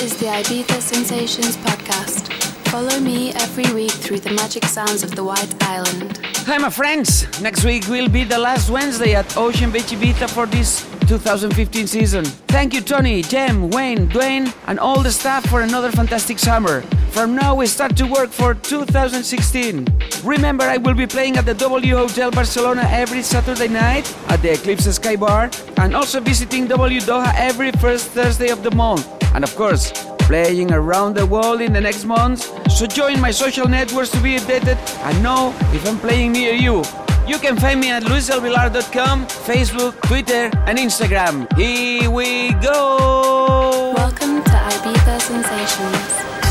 is the Ibiza Sensations podcast. Follow me every week through the magic sounds of the White Island. Hi, my friends. Next week will be the last Wednesday at Ocean Beach Ibiza for this 2015 season. Thank you, Tony, Jem, Wayne, Dwayne, and all the staff for another fantastic summer. From now, we start to work for 2016. Remember, I will be playing at the W Hotel Barcelona every Saturday night at the Eclipse Sky Bar and also visiting W Doha every first Thursday of the month. And of course, playing around the world in the next months. So join my social networks to be updated and know if I'm playing near you. You can find me at luisdelvillar.com, Facebook, Twitter, and Instagram. Here we go! Welcome to Ibiza Sensations.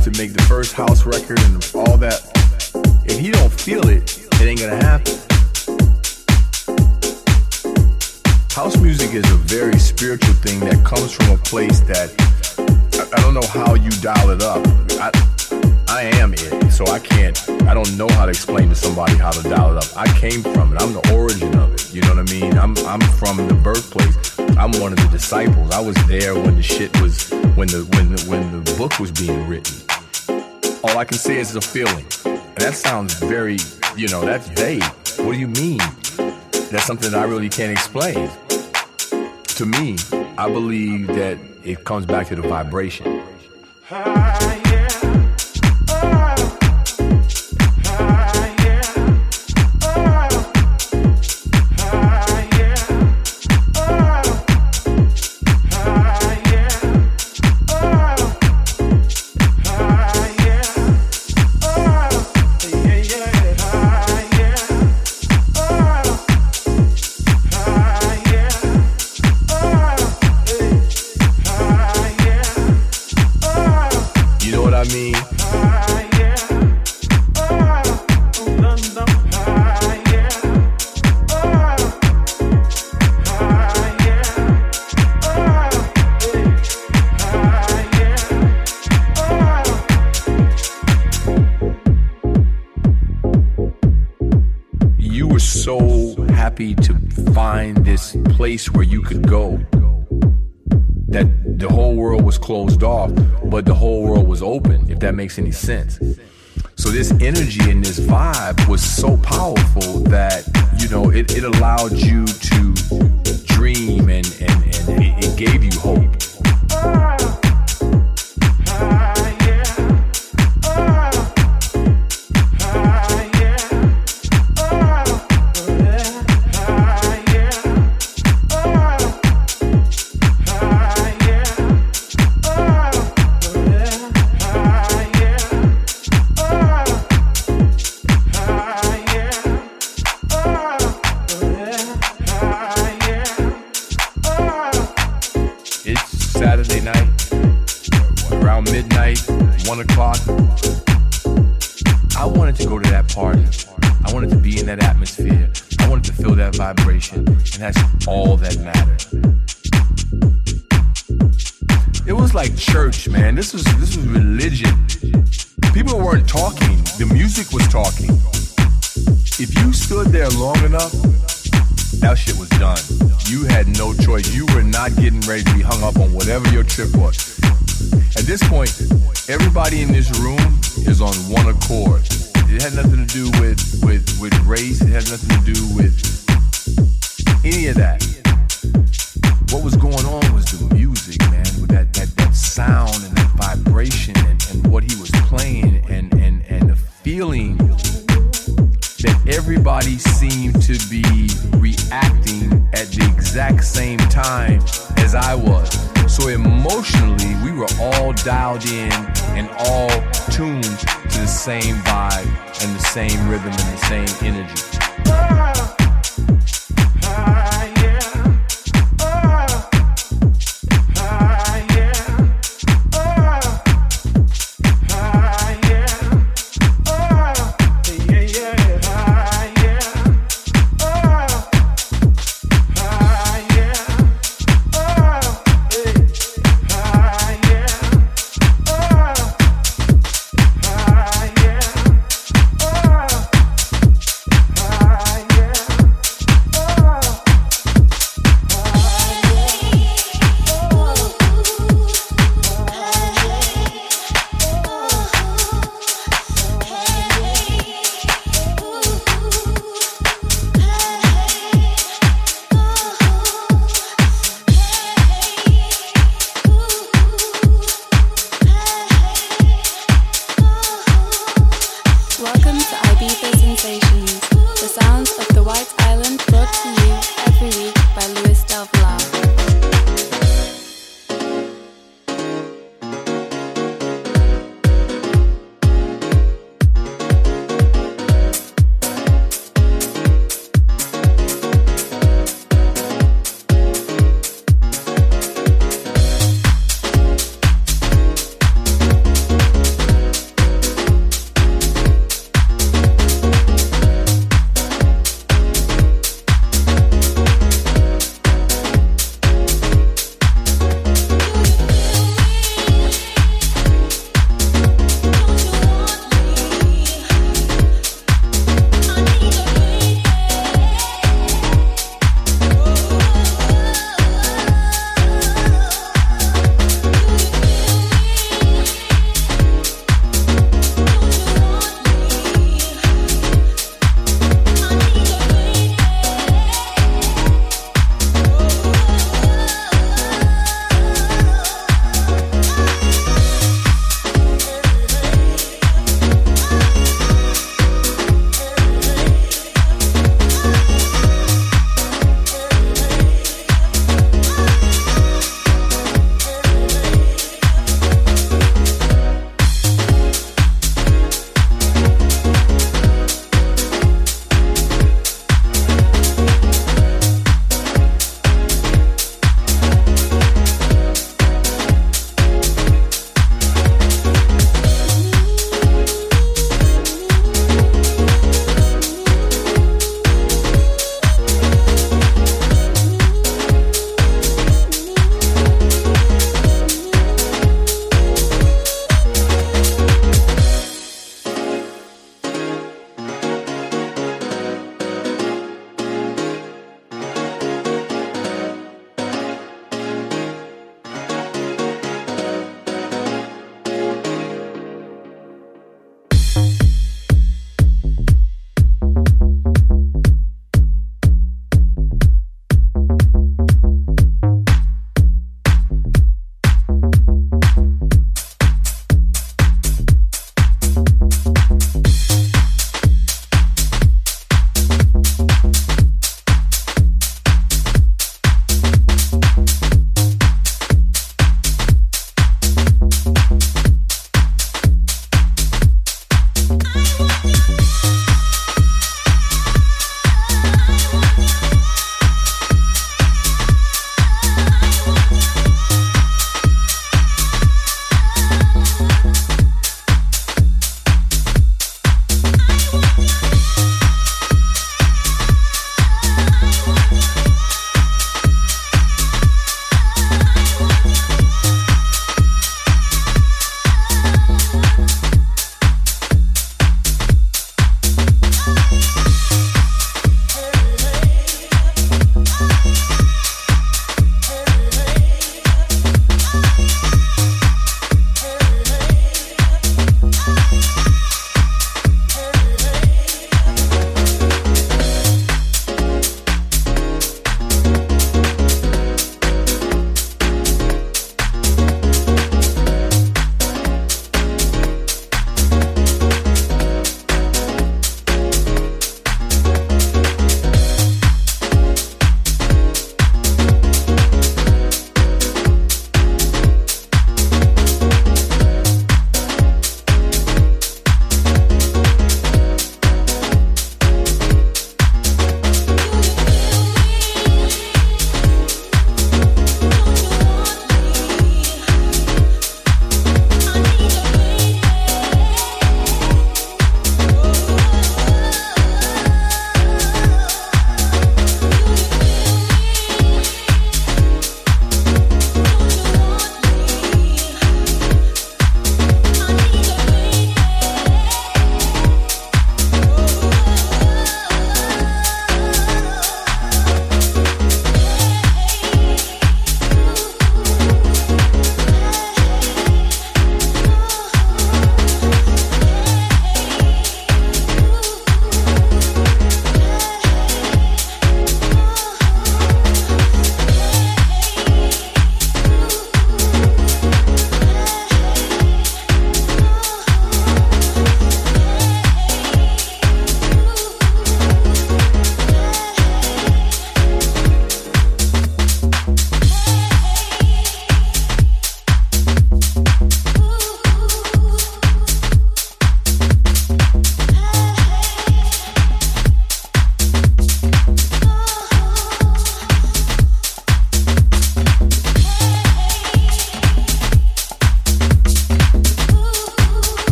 House record and all that. If you don't feel it, it ain't gonna happen. House music is a very spiritual thing that comes from a place that I don't know how you dial it up. I, I am it, so I can't. I don't know how to explain to somebody how to dial it up. I came from it. I'm the origin of it. You know what I mean? I'm I'm from the birthplace. I'm one of the disciples. I was there when the shit was when the when the when the book was being written. All I can say is a feeling. And that sounds very, you know, that's vague. What do you mean? That's something that I really can't explain. To me, I believe that it comes back to the vibration. place but the whole world was open, if that makes any sense. So this energy and this vibe was so powerful that, you know, it, it allowed you to dream and, and, and it, it gave you hope. Shipwatch.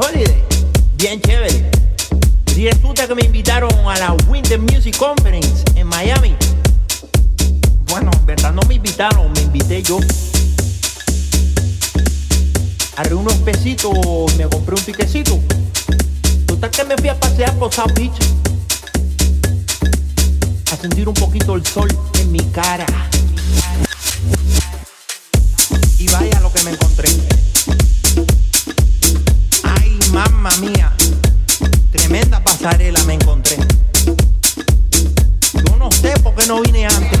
Holiday. Bien chévere. Y resulta que me invitaron a la Winter Music Conference en Miami. Bueno, en verdad no me invitaron, me invité yo. Arre unos pesitos, me compré un tiquecito. Total que me fui a pasear por South Beach. A sentir un poquito el sol en mi cara. Y vaya lo que me encontré mamma mía, tremenda pasarela me encontré. Yo no sé por qué no vine antes.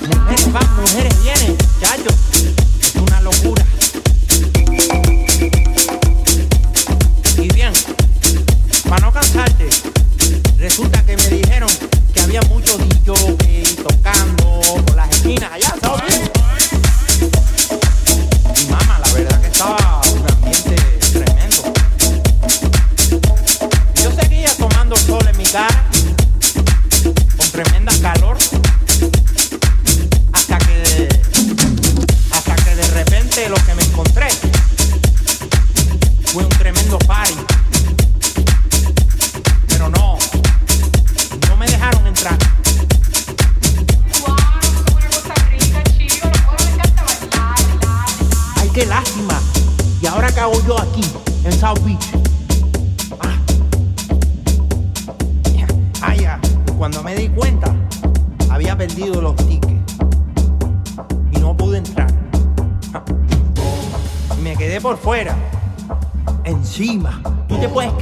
Mujeres van, mujeres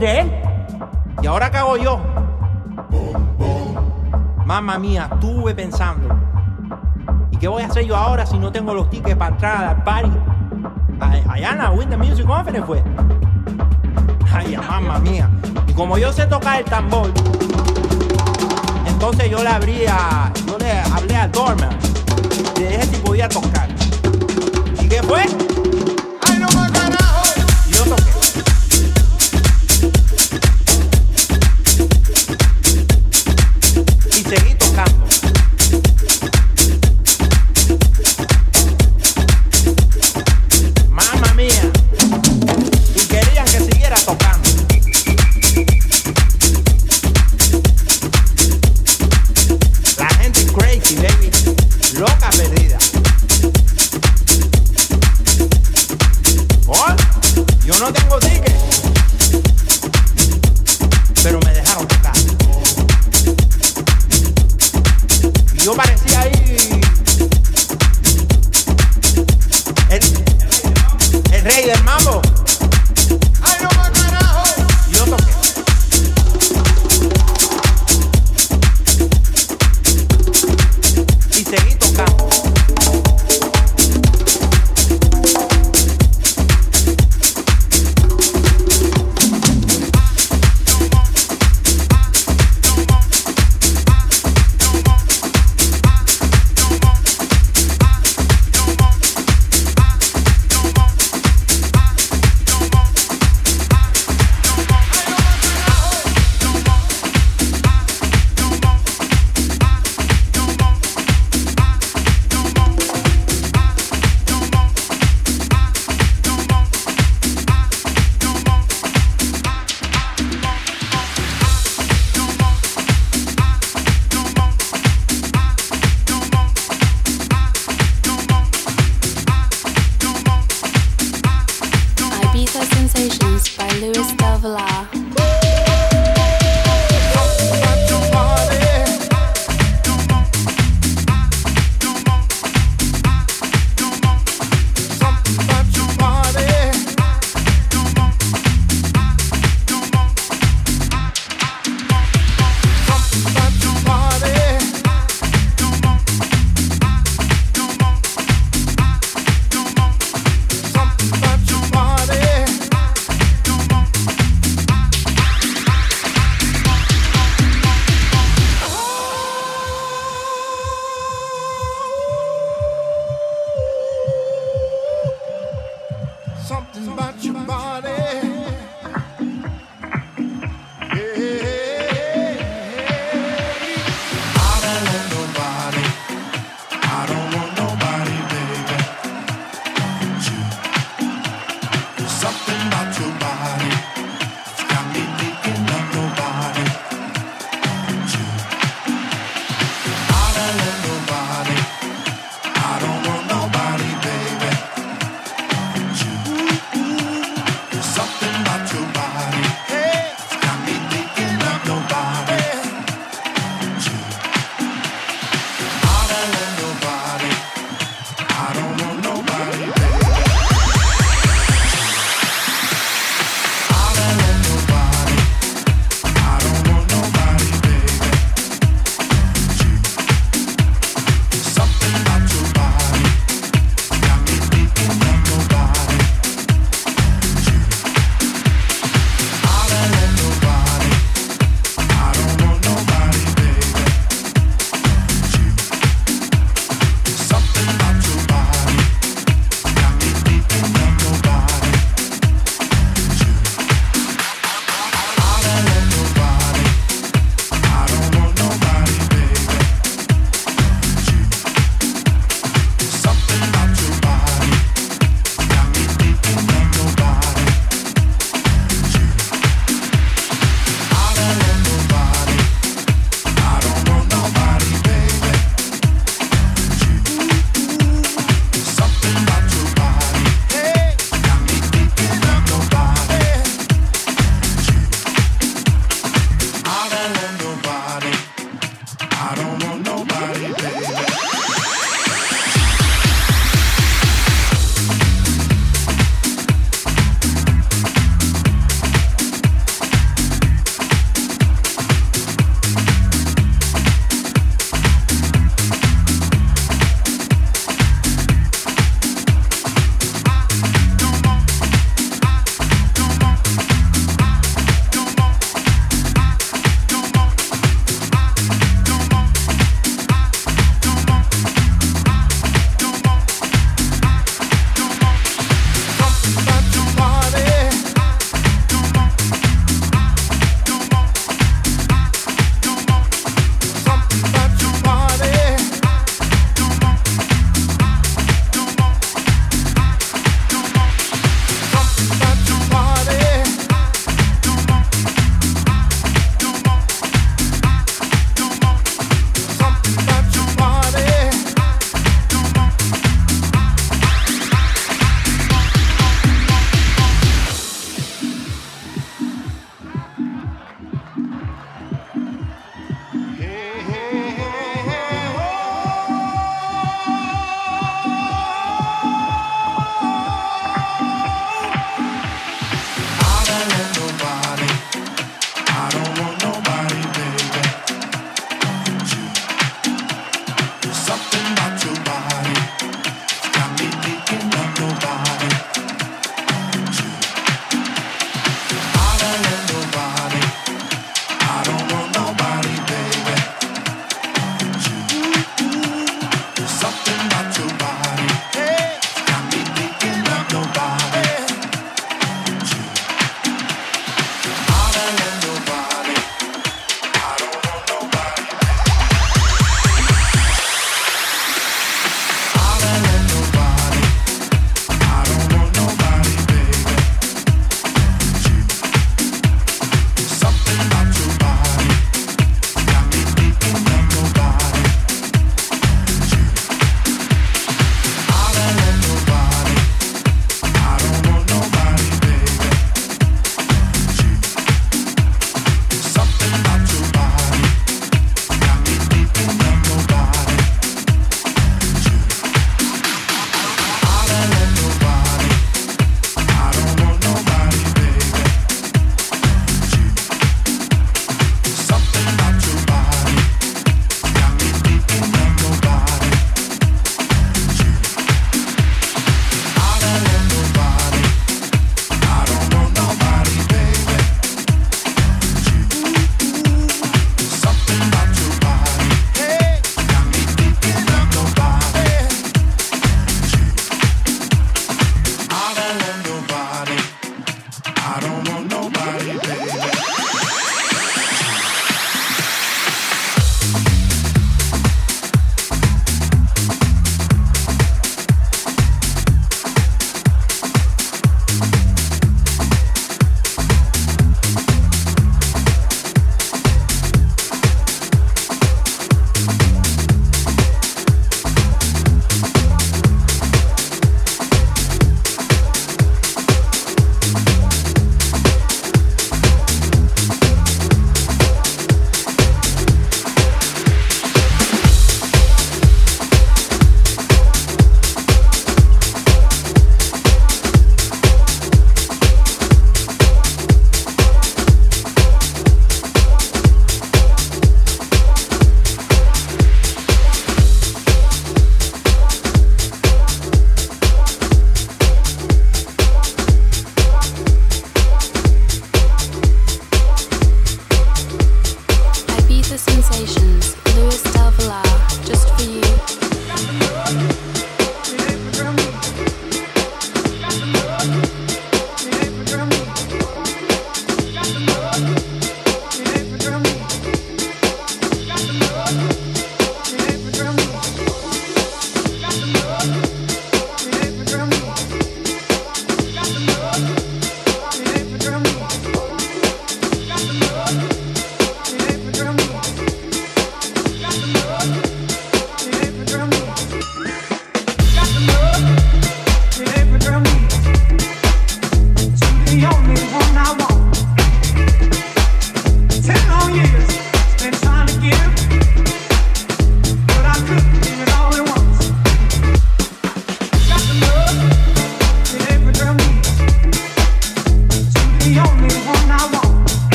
¿Y ahora qué hago yo? Mamma mía, estuve pensando. ¿Y qué voy a hacer yo ahora si no tengo los tickets para entrar al party? Allá en la Winter Music Conference fue. Ay, mamma mía. Y como yo sé tocar el tambor, entonces yo le abrí a, yo le hablé al dormer. Le dije si podía tocar. ¿Y qué fue?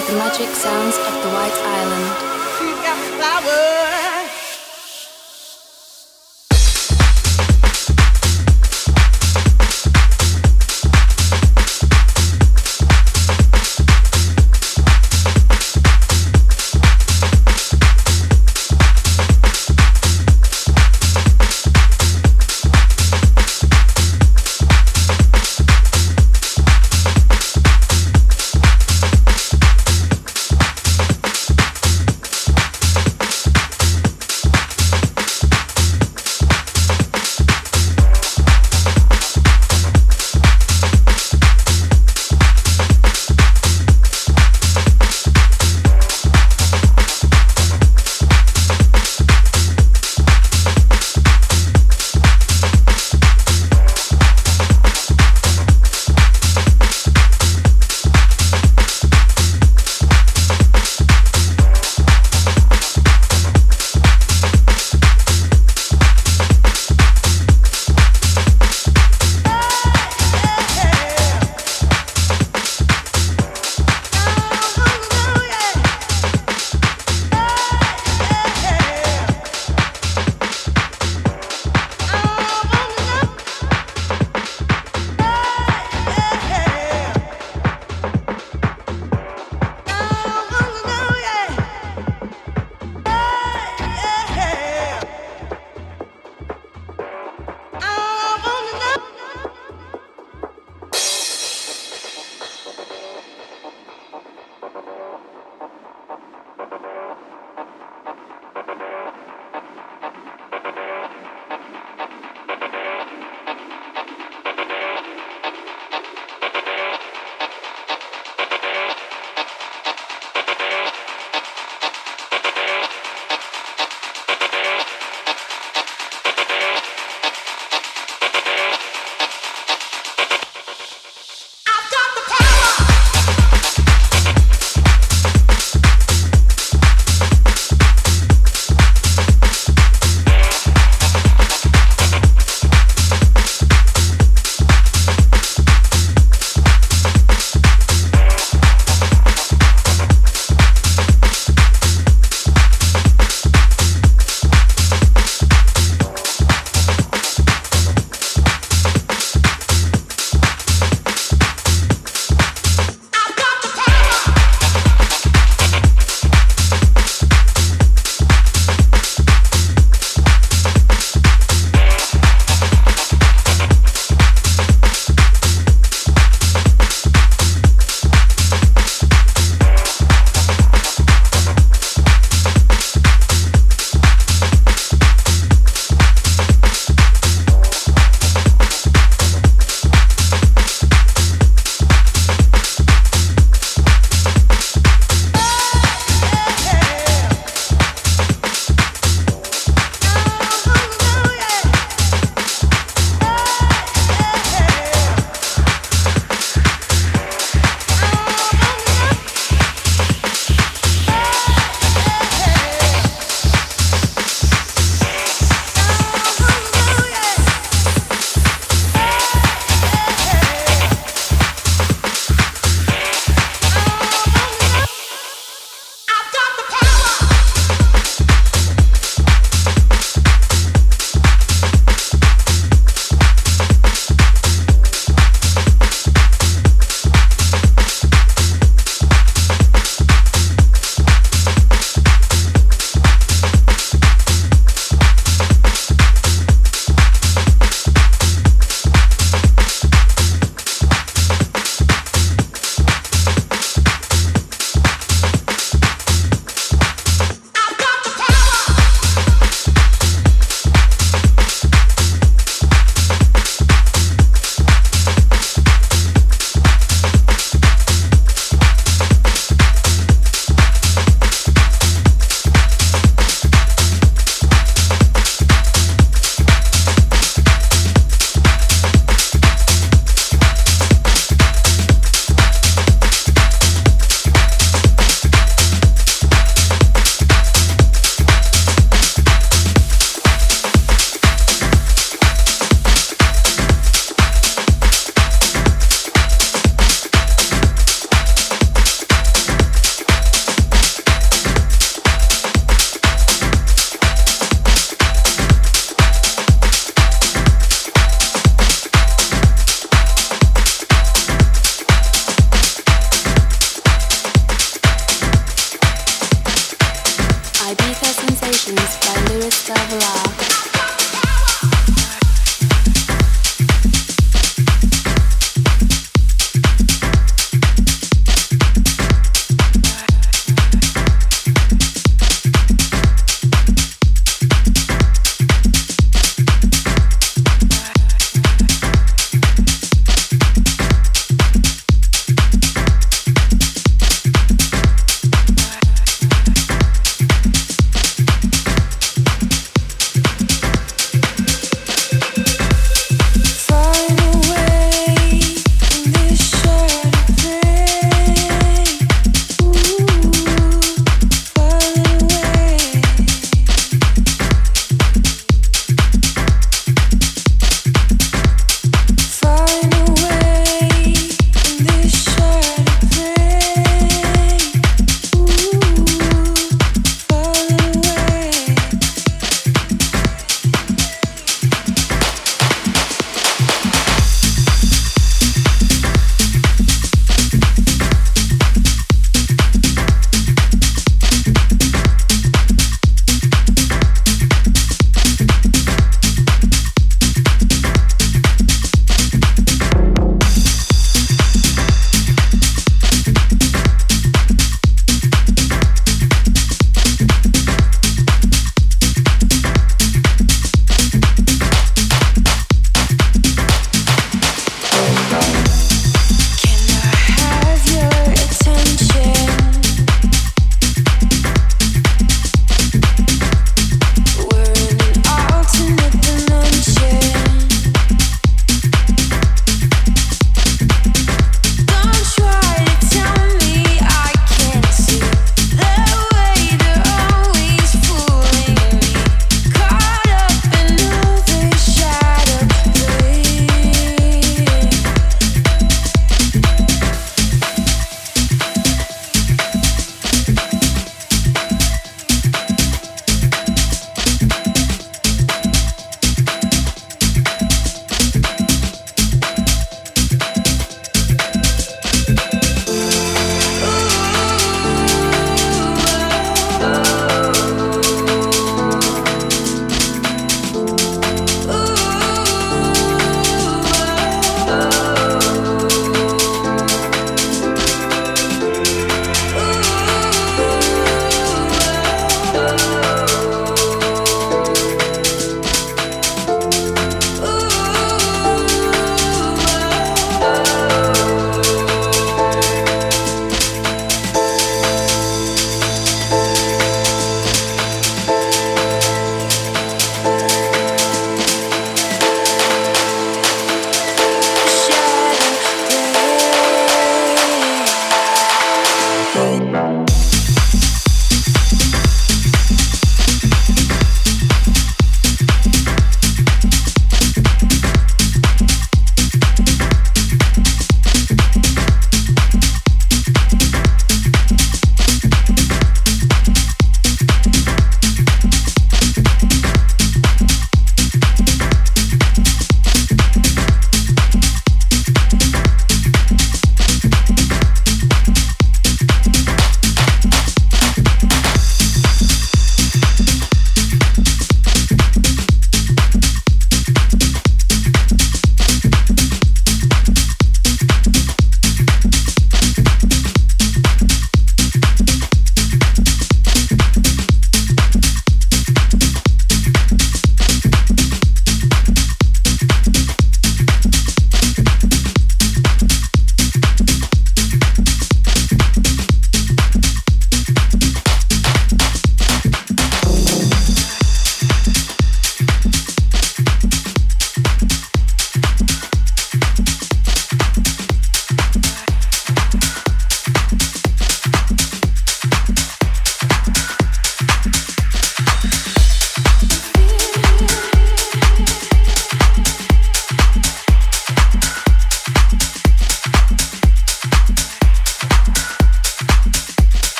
Through the magic sounds of the White Island.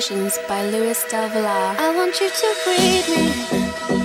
Sensations by Luis Del Villar. I want you to breathe me.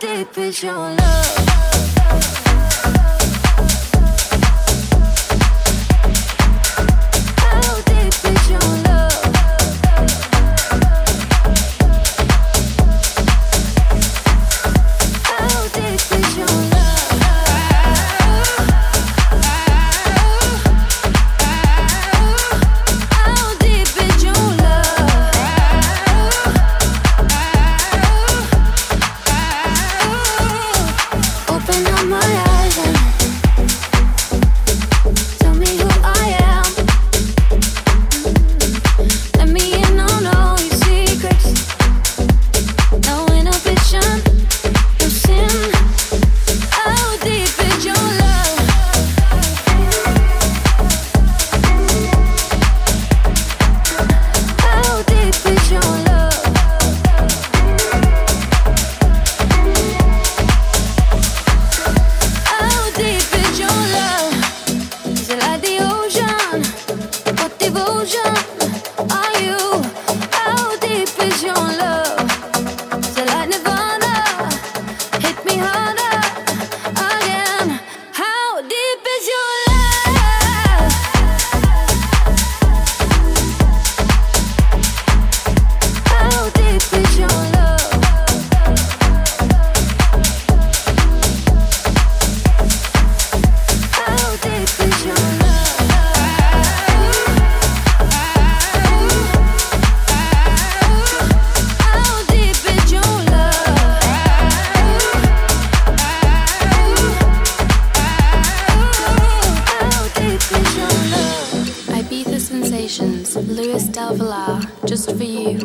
deep is your love? Luis Del Villar, just for you.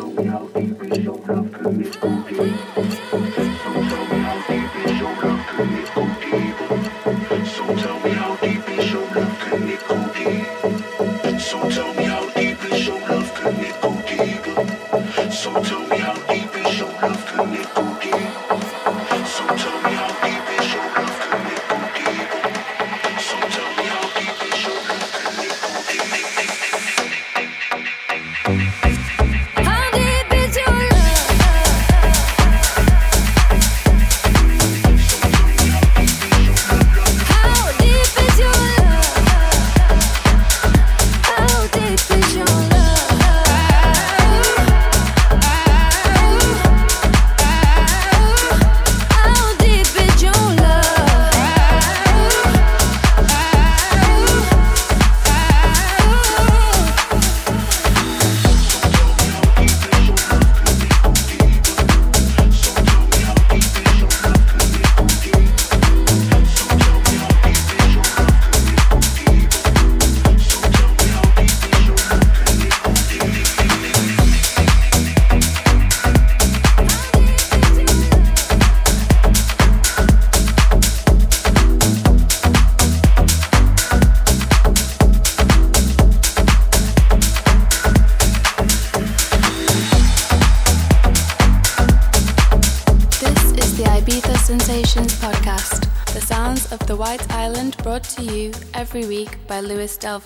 by Luis Del